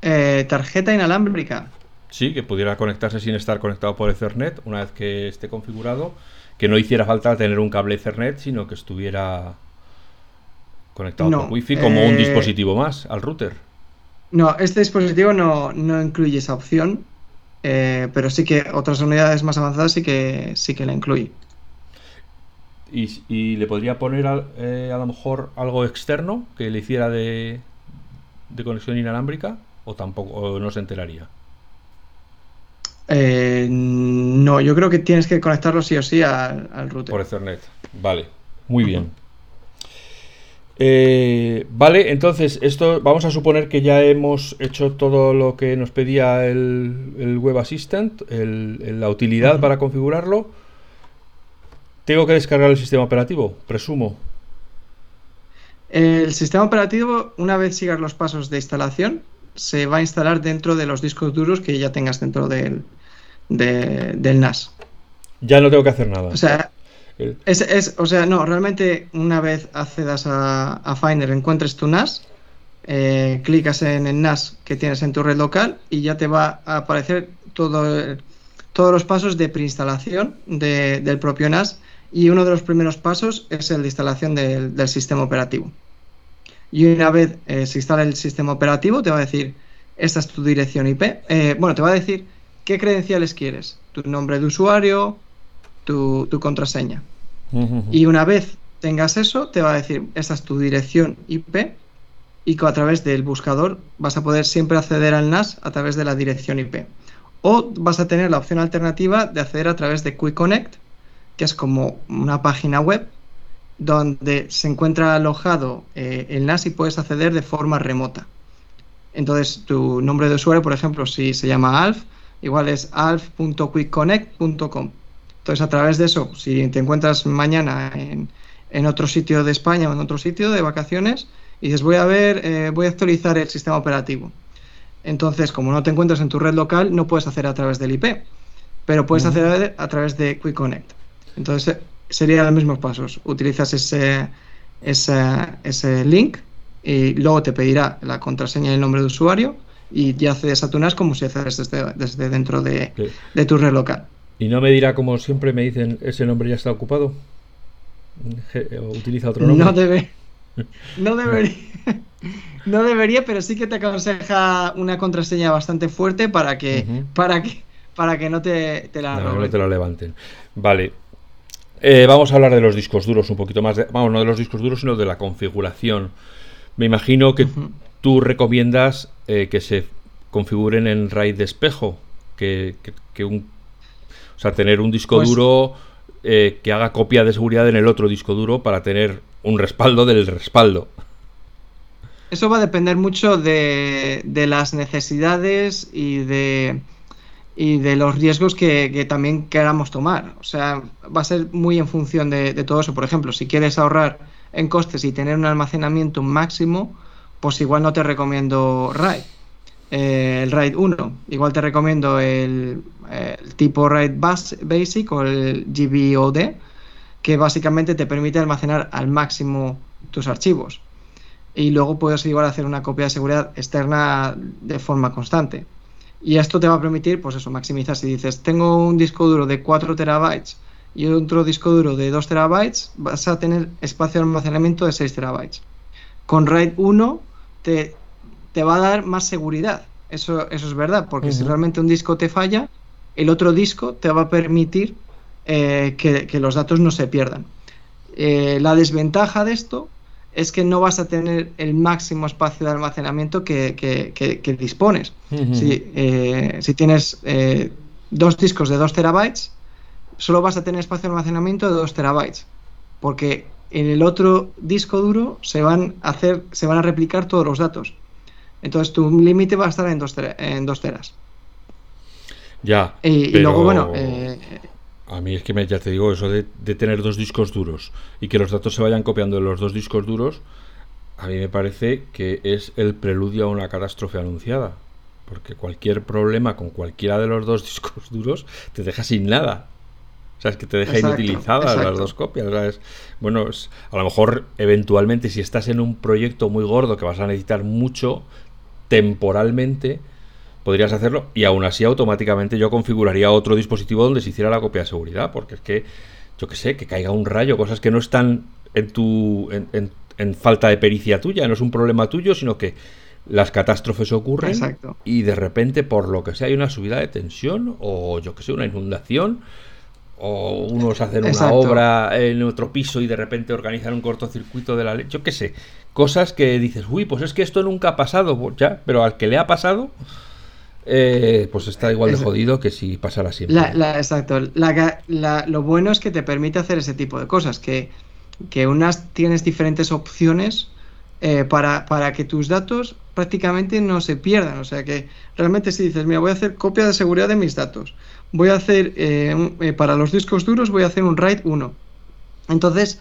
Eh, tarjeta inalámbrica. Sí, que pudiera conectarse sin estar conectado por Ethernet una vez que esté configurado. Que no hiciera falta tener un cable Ethernet, sino que estuviera conectado por Wi-Fi como un eh, dispositivo más al router. No, este dispositivo no, incluye esa opción, eh, pero sí que otras unidades más avanzadas sí que, sí que la incluye. ¿Y, le podría poner eh, a lo mejor algo externo que le hiciera de, de conexión inalámbrica o tampoco no se enteraría? No, yo creo que tienes que conectarlo sí o sí al, al router. Por Ethernet, vale, muy bien. Eh, vale, entonces esto vamos a suponer que ya hemos hecho todo lo que nos pedía el, Web Assistant, la utilidad para configurarlo. Tengo que descargar el sistema operativo, presumo. El sistema operativo, una vez sigas los pasos de instalación, se va a instalar dentro de los discos duros que ya tengas dentro del, del NAS. Ya no tengo que hacer nada. O sea, es, o sea, no, realmente una vez accedas a, Finder, encuentres tu NAS, eh, clicas en el NAS que tienes en tu red local y ya te va a aparecer todo, todos los pasos de preinstalación del propio NAS y uno de los primeros pasos es el de instalación del, sistema operativo. Y una vez eh, se instala el sistema operativo, te va a decir, esta es tu dirección IP. Eh, bueno, te va a decir qué credenciales quieres, tu nombre de usuario, tu, contraseña. Y una vez tengas eso, te va a decir, esta es tu dirección IP y a través del buscador vas a poder siempre acceder al NAS a través de la dirección IP. O vas a tener la opción alternativa de acceder a través de Quick Connect, que es como una página web donde se encuentra alojado eh, el NAS y puedes acceder de forma remota. Entonces, tu nombre de usuario, por ejemplo, si se llama Alf, igual es alf.quickconnect.com. Entonces, a través de eso, si te encuentras mañana en, otro sitio de España o en otro sitio de vacaciones y dices, voy a ver, eh, voy a actualizar el sistema operativo. Entonces, como no te encuentras en tu red local, no puedes hacer a través del IP, pero puedes hacer a través de Quick Connect. Entonces, serían los mismos pasos. Utilizas ese, ese, link y luego te pedirá la contraseña y el nombre de usuario y ya accedes a tu NAS como si accedes desde, desde dentro de, de tu red local. Y no me dirá, como siempre me dicen, ese nombre ya está ocupado. O utiliza otro nombre. No debe. No debería. No debería, pero sí que te aconseja una contraseña bastante fuerte para que, para que, para que no te, la no, te lo levanten. Vale. Eh, vamos a hablar de los discos duros un poquito más. vamos, no de los discos duros, sino de la configuración. Me imagino que tú recomiendas eh, que se configuren en RAID de espejo, que, que un o sea, tener un disco pues duro eh, que haga copia de seguridad en el otro disco duro para tener un respaldo del respaldo. Eso va a depender mucho de, las necesidades y de, y de los riesgos que, también queramos tomar. O sea, va a ser muy en función de, todo eso. Por ejemplo, si quieres ahorrar en costes y tener un almacenamiento máximo, pues igual no te recomiendo RAID. Eh, el RAID 1. Igual te recomiendo el, tipo RAID Basic o el GBOD, que básicamente te permite almacenar al máximo tus archivos. Y luego puedes igual hacer una copia de seguridad externa de forma constante. Y esto te va a permitir, pues eso, maximizar. Si dices, tengo un disco duro de 4 terabytes y otro disco duro de 2 terabytes, vas a tener espacio de almacenamiento de 6 terabytes. Con RAID 1 te te va a dar más seguridad. Eso, eso es verdad, porque si realmente un disco te falla, el otro disco te va a permitir eh, que, los datos no se pierdan. Eh, la desventaja de esto es que no vas a tener el máximo espacio de almacenamiento que, dispones. Eh, si, tienes dos discos de 2 terabytes, solo vas a tener espacio de almacenamiento de 2 terabytes, porque en el otro disco duro se van a hacer, se van a replicar todos los datos. Entonces tu límite va a estar en dos, en dos teras. Ya. Y, luego, bueno. Eh, A mí es que me, ya te digo, eso de, tener dos discos duros y que los datos se vayan copiando de los dos discos duros, a mí me parece que es el preludio a una catástrofe anunciada. Porque cualquier problema con cualquiera de los dos discos duros te deja sin nada. O sea, es que te deja inutilizadas las dos copias. bueno, a lo mejor eventualmente si estás en un proyecto muy gordo que vas a necesitar mucho temporalmente, podrías hacerlo y aún así automáticamente yo configuraría otro dispositivo donde se hiciera la copia de seguridad, porque es que, yo que sé, que caiga un rayo, cosas que no están en tu en, falta de pericia tuya, no es un problema tuyo, sino que las catástrofes ocurren y de repente por lo que sea hay una subida de tensión o yo que sé, una inundación o unos hacen una obra en otro piso y de repente organizan un cortocircuito de la ley, yo qué sé, cosas que dices, uy, pues es que esto nunca ha pasado, pues ya, pero al que le ha pasado, eh, pues está igual de jodido que si pasara siempre. exacto, lo bueno es que te permite hacer ese tipo de cosas, que, que unas tienes diferentes opciones eh, para, para que tus datos prácticamente no se pierdan, o sea que realmente si dices, mira, voy a hacer copia de seguridad de mis datos, voy a hacer, eh, eh, para los discos duros voy a hacer un RAID 1. Entonces,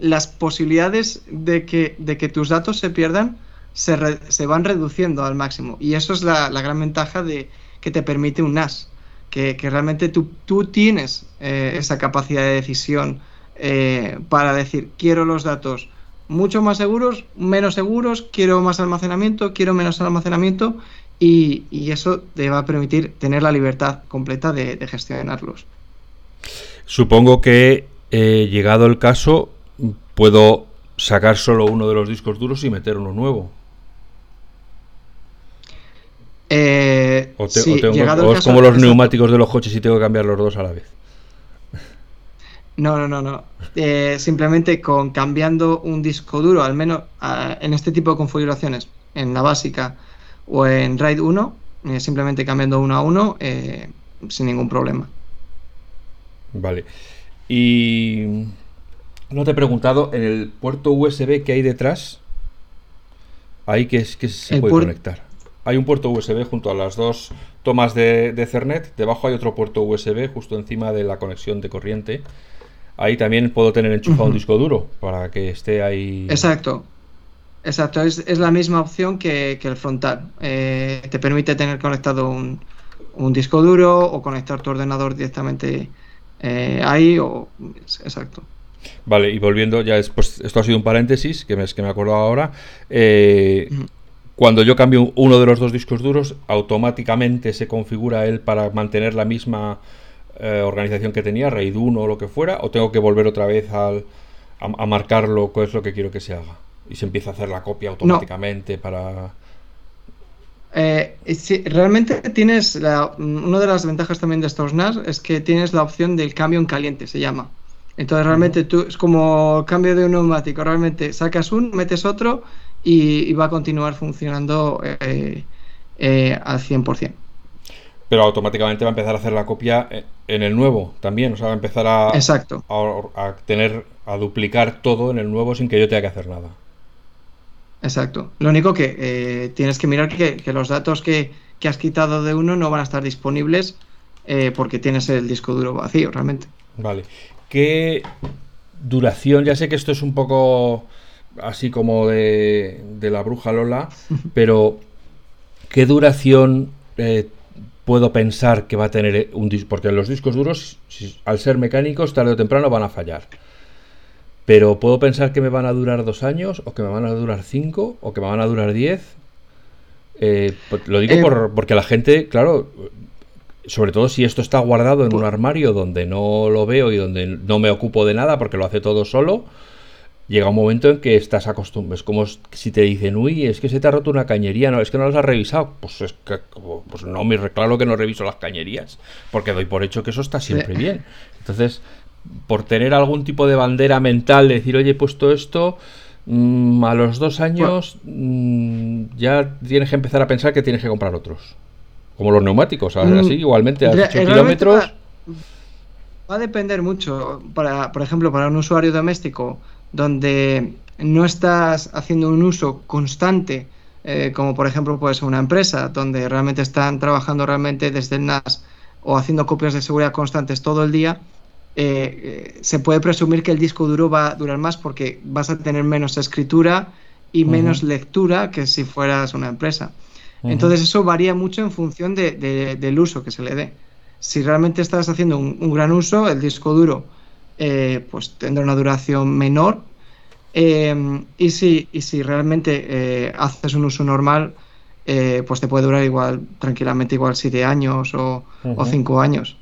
las posibilidades de que, de que tus datos se pierdan se, se van reduciendo al máximo. Y eso es la, gran ventaja de que te permite un NAS, que, realmente tú, tienes eh, esa capacidad de decisión para decir, quiero los datos mucho más seguros, menos seguros, quiero más almacenamiento, quiero menos almacenamiento y, eso te va a permitir tener la libertad completa de, gestionarlos. Supongo que eh, llegado el caso puedo sacar solo uno de los discos duros y meter uno nuevo. Eh, o, es como los neumáticos de los coches y tengo que cambiar los dos a la vez. No, no, no, no. Eh, simplemente con cambiando un disco duro, al menos en este tipo de configuraciones, en la básica, o en RAID 1, eh, simplemente cambiando uno a uno eh, sin ningún problema. Vale. Y no te he preguntado, en el puerto USB que hay detrás, ahí que, es, que se puede conectar. Hay un puerto USB junto a las dos tomas de, de, Ethernet. Debajo hay otro puerto USB justo encima de la conexión de corriente. Ahí también puedo tener enchufado un disco duro para que esté ahí. Exacto. Exacto, es, la misma opción que, el frontal. Eh, te permite tener conectado un, disco duro o conectar tu ordenador directamente eh, ahí. O, exacto. Vale, y volviendo, ya después, esto ha sido un paréntesis que me, que me acuerdo ahora. Eh, cuando yo cambio uno de los dos discos duros, automáticamente se configura él para mantener la misma organización que tenía, RAID 1 o lo que fuera, o tengo que volver otra vez al, a, a marcarlo, qué es lo que quiero que se haga. Y se empieza a hacer la copia automáticamente para... Eh, realmente tienes una de las ventajas también de estos NAS es que tienes la opción del cambio en caliente, se llama. Entonces realmente tú es como cambio de un neumático, realmente sacas un, metes otro y, va a continuar funcionando eh, eh, al 100%. Pero automáticamente va a empezar a hacer la copia en el nuevo también, o sea, va a empezar a, Exacto. a tener, a duplicar todo en el nuevo sin que yo tenga que hacer nada. Exacto. Lo único que eh, tienes que mirar que, los datos que, has quitado de uno no van a estar disponibles eh, porque tienes el disco duro vacío realmente. Vale. ¿Qué duración? Ya sé que esto es un poco así como de, la bruja Lola, pero ¿qué duración eh, puedo pensar que va a tener un disco? Porque los discos duros, al ser mecánicos, tarde o temprano van a fallar. Pero puedo pensar que me van a durar dos años, o que me van a durar cinco, o que me van a durar diez. Eh, pues lo digo eh, porque la gente, claro, sobre todo si esto está guardado en un armario donde no lo veo y donde no me ocupo de nada porque lo hace todo solo, llega un momento en que estás acostumbrado. Es como si te dicen, uy, es que se te ha roto una cañería, no, es que no las has revisado. Pues es que, pues no, me claro que no reviso las cañerías, porque doy por hecho que eso está siempre bien. Entonces, por tener algún tipo de bandera mental de decir, oye, he puesto esto, mm, a los dos años mm, ya tienes que empezar a pensar que tienes que comprar otros. Como los neumáticos, mm, así igualmente, a 8 kilómetros. Va, a depender mucho, para, por ejemplo, para un usuario doméstico donde no estás haciendo un uso constante, eh, como por ejemplo puede ser una empresa, donde realmente están trabajando realmente desde el NAS o haciendo copias de seguridad constantes todo el día, eh, se puede presumir que el disco duro va a durar más porque vas a tener menos escritura y menos lectura que si fueras una empresa. Entonces eso varía mucho en función del uso que se le dé. Si realmente estás haciendo un, gran uso, el disco duro eh, pues tendrá una duración menor. Eh, y, si, y si realmente haces un uso normal, pues te puede durar igual, tranquilamente, igual 7 años o 5 años.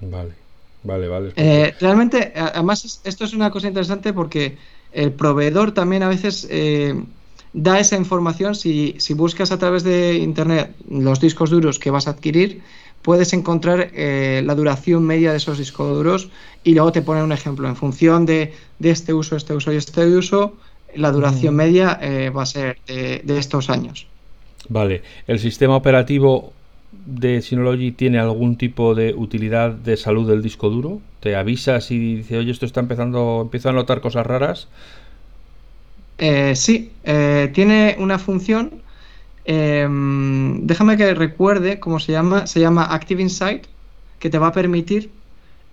Vale. Vale, vale. Eh, realmente, además, esto es una cosa interesante porque el proveedor también a veces eh, da esa información. Si, si, buscas a través de Internet los discos duros que vas a adquirir, puedes encontrar eh, la duración media de esos discos duros y luego te pone un ejemplo. En función de, de este uso, este uso y este uso, la duración mm. media va a ser de, de estos años. Vale, el sistema operativo de Synology tiene algún tipo de utilidad de salud del disco duro? ¿Te avisa si dice, oye, esto está empezando, empiezo a notar cosas raras? Eh, sí, eh, tiene una función. Em, déjame que recuerde cómo se llama. Se llama Active Insight, que te va a permitir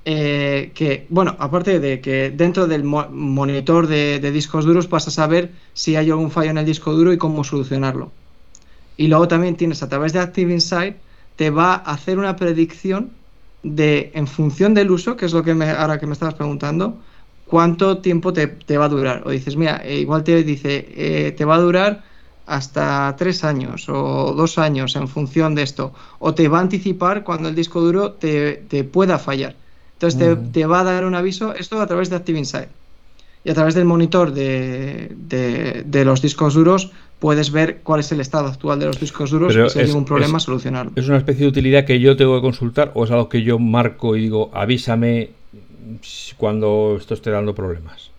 eh, que, bueno, aparte de que dentro del monitor de, discos duros vas a saber si hay algún fallo en el disco duro y cómo solucionarlo. Y luego también tienes a través de Active Insight te va a hacer una predicción de, en función del uso, que es lo que me, ahora que me estabas preguntando, cuánto tiempo te, va a durar. O dices, mira, eh, igual te dice, eh, te va a durar hasta tres años o dos años en función de esto. O te va a anticipar cuando el disco duro te, pueda fallar. Entonces te, te, va a dar un aviso, esto a través de Active Insight. Y a través del monitor de, de los discos duros puedes ver cuál es el estado actual de los discos duros y si hay ningún problema solucionarlo. ¿Es una especie de utilidad que yo tengo que consultar o es algo que yo marco y digo avísame cuando esto esté dando problemas?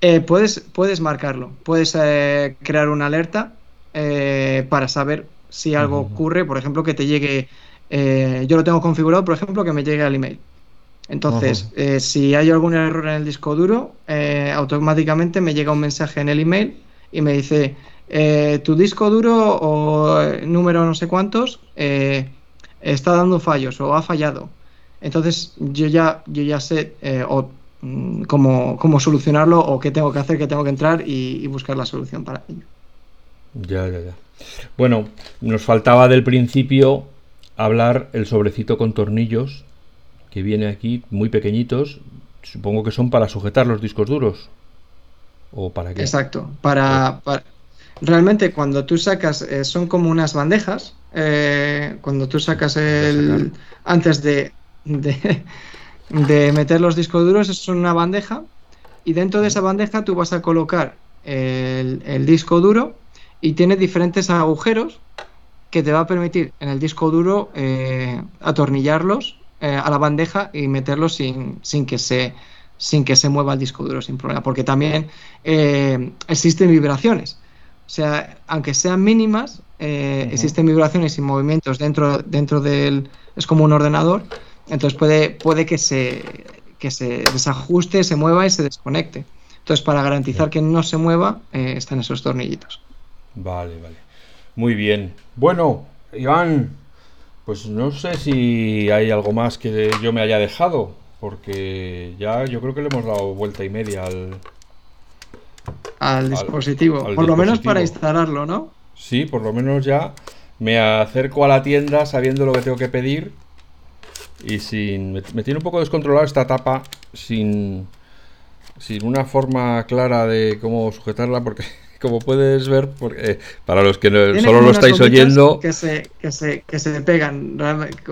Eh, puedes, puedes marcarlo, puedes eh, crear una alerta eh, para saber si algo ocurre, por ejemplo, que te llegue, yo lo tengo configurado, por ejemplo, que me llegue al email. Entonces, si hay algún error en el disco duro, automáticamente me llega un mensaje en el email y me dice, tu disco duro o número no sé cuántos está dando fallos o ha fallado. Entonces yo ya, yo ya sé o, mm, cómo, solucionarlo o qué tengo que hacer, qué tengo que entrar y, buscar la solución para ello. Ya, ya, ya. Bueno, nos faltaba del principio hablar el sobrecito con tornillos que viene aquí, muy pequeñitos. Supongo que son para sujetar los discos duros. ¿O para qué? Exacto. Para, realmente cuando tú sacas, eh, son como unas bandejas. Eh, cuando tú sacas el. Antes de, de, meter los discos duros, es una bandeja. Y dentro de esa bandeja tú vas a colocar el, disco duro y tiene diferentes agujeros que te va a permitir en el disco duro eh, atornillarlos a la bandeja y meterlos sin, sin que se sin que se mueva el disco duro sin problema, porque también eh, existen vibraciones. O sea, aunque sean mínimas, eh, existen vibraciones y movimientos dentro, dentro del... es como un ordenador, entonces puede, puede que, se, que se desajuste, se mueva y se desconecte. Entonces, para garantizar que no se mueva, eh, están esos tornillitos. Vale, vale. Muy bien. Bueno, Iván, pues no sé si hay algo más que yo me haya dejado. Porque ya yo creo que le hemos dado vuelta y media al... Al dispositivo. por lo menos para instalarlo, ¿no? Sí, por lo menos ya me acerco a la tienda sabiendo lo que tengo que pedir. Y sin... Me, tiene un poco descontrolado esta tapa sin... Sin una forma clara de cómo sujetarla porque como puedes ver, porque, eh, para los que solo lo estáis oyendo. Que se, que, se, que se pegan,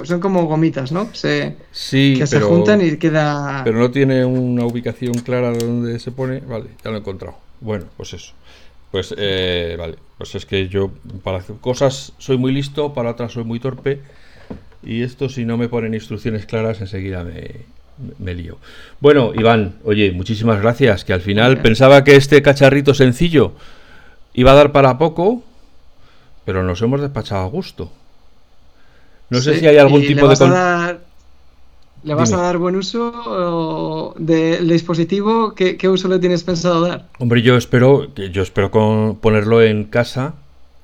son como gomitas, ¿no? Se, sí, que se juntan y queda. Pero no tiene una ubicación clara de dónde se pone. Vale, ya lo he encontrado. Bueno, pues eso. Pues, eh, vale, pues es que yo para cosas soy muy listo, para otras soy muy torpe. Y esto, si no me ponen instrucciones claras, enseguida me, me lío. Bueno, Iván, oye, muchísimas gracias. Que al final pensaba que este cacharrito sencillo Iba a dar para poco, pero nos hemos despachado a gusto. No sé si hay algún tipo de... ¿Le vas a dar buen uso del dispositivo? ¿Qué, uso le tienes pensado dar? Hombre, yo espero, yo espero ponerlo en casa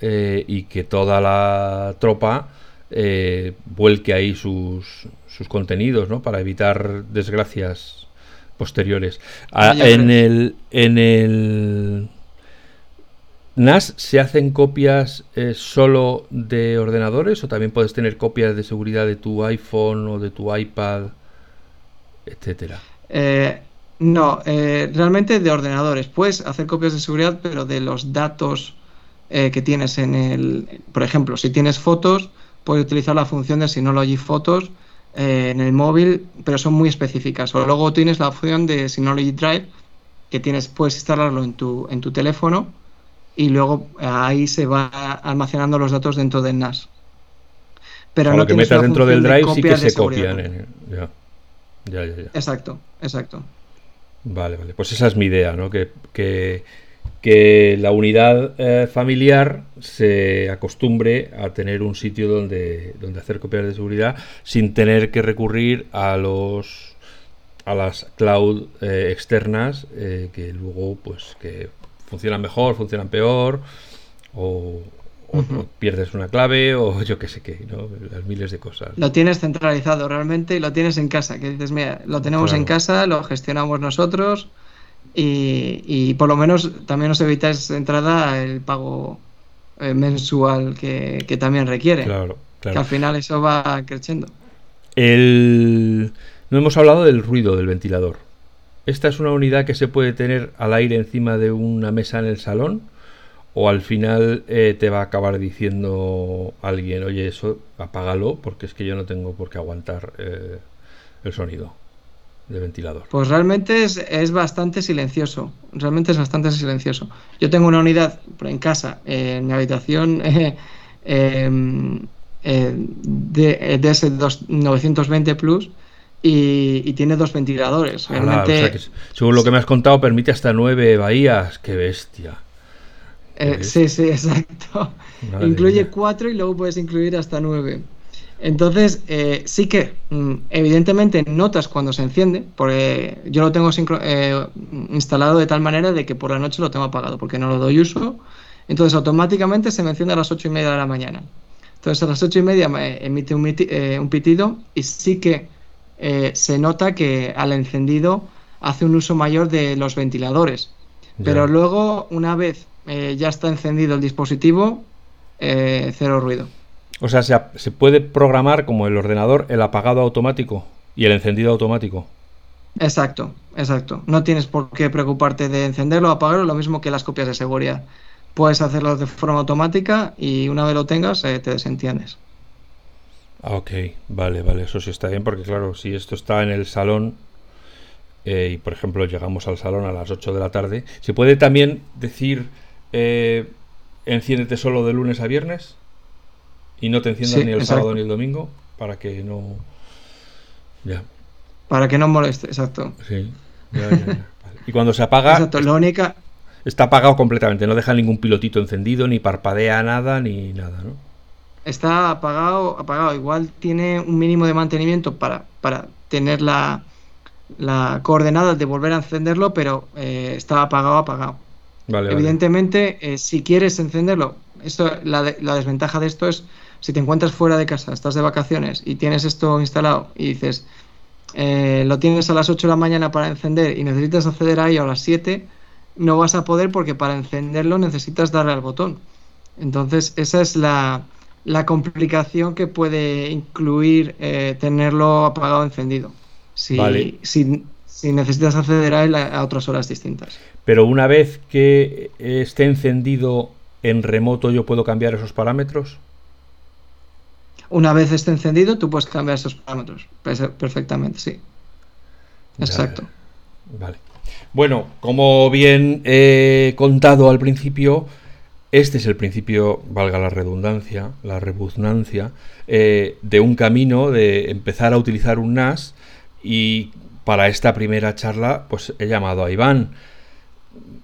eh, y que toda la tropa eh, vuelque ahí sus, sus contenidos, ¿no? Para evitar desgracias posteriores. Ah, en el en el NAS se hacen copias eh, solo de ordenadores o también puedes tener copias de seguridad de tu iPhone o de tu iPad, etcétera. Eh, no, eh, realmente de ordenadores. Puedes hacer copias de seguridad, pero de los datos que tienes en el. Por ejemplo, si tienes fotos, puedes utilizar la función de Synology Fotos en el móvil, pero son muy específicas. O luego tienes la opción de Synology Drive, que tienes, puedes instalarlo en tu, en tu teléfono y luego ahí se va almacenando los datos dentro del NAS. Pero lo que metas dentro del drive sí que se copian. Ya. Ya, ya, Exacto, exacto. Vale, vale. Pues esa es mi idea, ¿no? Que, que, que la unidad eh, familiar se acostumbre a tener un sitio donde, donde hacer copias de seguridad sin tener que recurrir a los a las cloud eh, externas eh, que luego pues que funcionan mejor, funcionan peor, o, pierdes una clave, o yo qué sé qué, ¿no? Las miles de cosas. Lo tienes centralizado realmente y lo tienes en casa, que dices, mira, lo tenemos en casa, lo gestionamos nosotros y, por lo menos también nos evitáis entrada el pago eh, mensual que, también requiere. Claro, claro. Que al final eso va creciendo. El... No hemos hablado del ruido del ventilador. ¿Esta es una unidad que se puede tener al aire encima de una mesa en el salón? ¿O al final eh, te va a acabar diciendo alguien, oye, eso apágalo porque es que yo no tengo por qué aguantar eh, el sonido del ventilador? Pues realmente es, bastante silencioso. Realmente es bastante silencioso. Yo tengo una unidad en casa, en mi habitación, em, eh, de, de ese 920 Plus y, tiene dos ventiladores. según lo que me has contado, permite hasta nueve bahías. ¡Qué bestia! Eh, sí, sí, exacto. Incluye cuatro y luego puedes incluir hasta nueve. Entonces, eh, sí que mm, evidentemente notas cuando se enciende, porque yo lo tengo eh, instalado de tal manera de que por la noche lo tengo apagado, porque no lo doy uso. Entonces, automáticamente se me enciende a las ocho y media de la mañana. Entonces, a las ocho y media me emite un, un pitido y sí que eh, se nota que al encendido hace un uso mayor de los ventiladores. Pero luego, una vez eh, ya está encendido el dispositivo, eh, cero ruido. O sea, se, puede programar como el ordenador el apagado automático y el encendido automático. Exacto, exacto. No tienes por qué preocuparte de encenderlo o apagarlo, lo mismo que las copias de seguridad. Puedes hacerlo de forma automática y una vez lo tengas te desentiendes. Ah, ok, vale, vale, eso sí está bien, porque claro, si esto está en el salón eh, y por ejemplo llegamos al salón a las 8 de la tarde, ¿se puede también decir eh, enciéndete solo de lunes a viernes y no te enciendas ni el sábado ni el domingo para que no... Ya. Para que no moleste, exacto. Sí, ya, ya, ya. Y cuando se apaga... Exacto, la única... Está apagado completamente, no deja ningún pilotito encendido, ni parpadea nada, ni nada, ¿no? está apagado, apagado. Igual tiene un mínimo de mantenimiento para, para tener la, la coordenada de volver a encenderlo, pero eh, está apagado, apagado. Evidentemente, eh, si quieres encenderlo, esto, la, la, desventaja de esto es si te encuentras fuera de casa, estás de vacaciones y tienes esto instalado y dices, eh, lo tienes a las 8 de la mañana para encender y necesitas acceder a ello a las 7, no vas a poder porque para encenderlo necesitas darle al botón. Entonces, esa es la, la complicación que puede incluir eh, tenerlo apagado o encendido. Si, si, necesitas acceder a él a, otras horas distintas. Pero una vez que esté encendido en remoto, ¿yo puedo cambiar esos parámetros? Una vez esté encendido, tú puedes cambiar esos parámetros perfectamente, sí. Exacto. Vale. Bueno, como bien he contado al principio, este es el principio, valga la redundancia, la repugnancia, eh, de un camino de empezar a utilizar un NAS y para esta primera charla pues he llamado a Iván.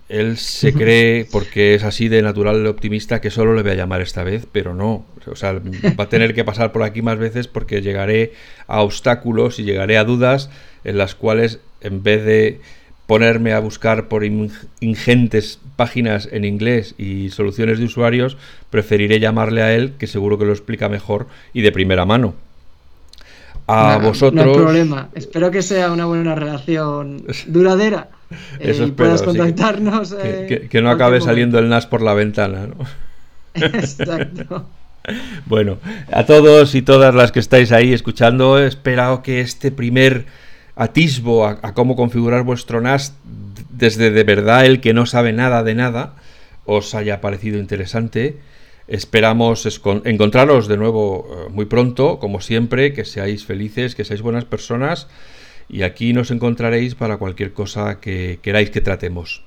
Él se cree, porque es así de natural optimista, que solo le voy a llamar esta vez, pero no. O sea, va a tener que pasar por aquí más veces porque llegaré a obstáculos y llegaré a dudas en las cuales en vez de ponerme a buscar por ingentes páginas en inglés y soluciones de usuarios, preferiré llamarle a él, que seguro que lo explica mejor y de primera mano. A vosotros. No hay problema. Espero que sea una buena relación duradera. Eso eh, puedas contactarnos. que, no acabe saliendo el NAS por la ventana. ¿no? Exacto. Bueno, a todos y todas las que estáis ahí escuchando, espero que este primer atisbo a, cómo configurar vuestro NAS desde de verdad el que no sabe nada de nada os haya parecido interesante. Esperamos encontraros de nuevo eh, muy pronto, como siempre, que seáis felices, que seáis buenas personas y aquí nos encontraréis para cualquier cosa que queráis que tratemos.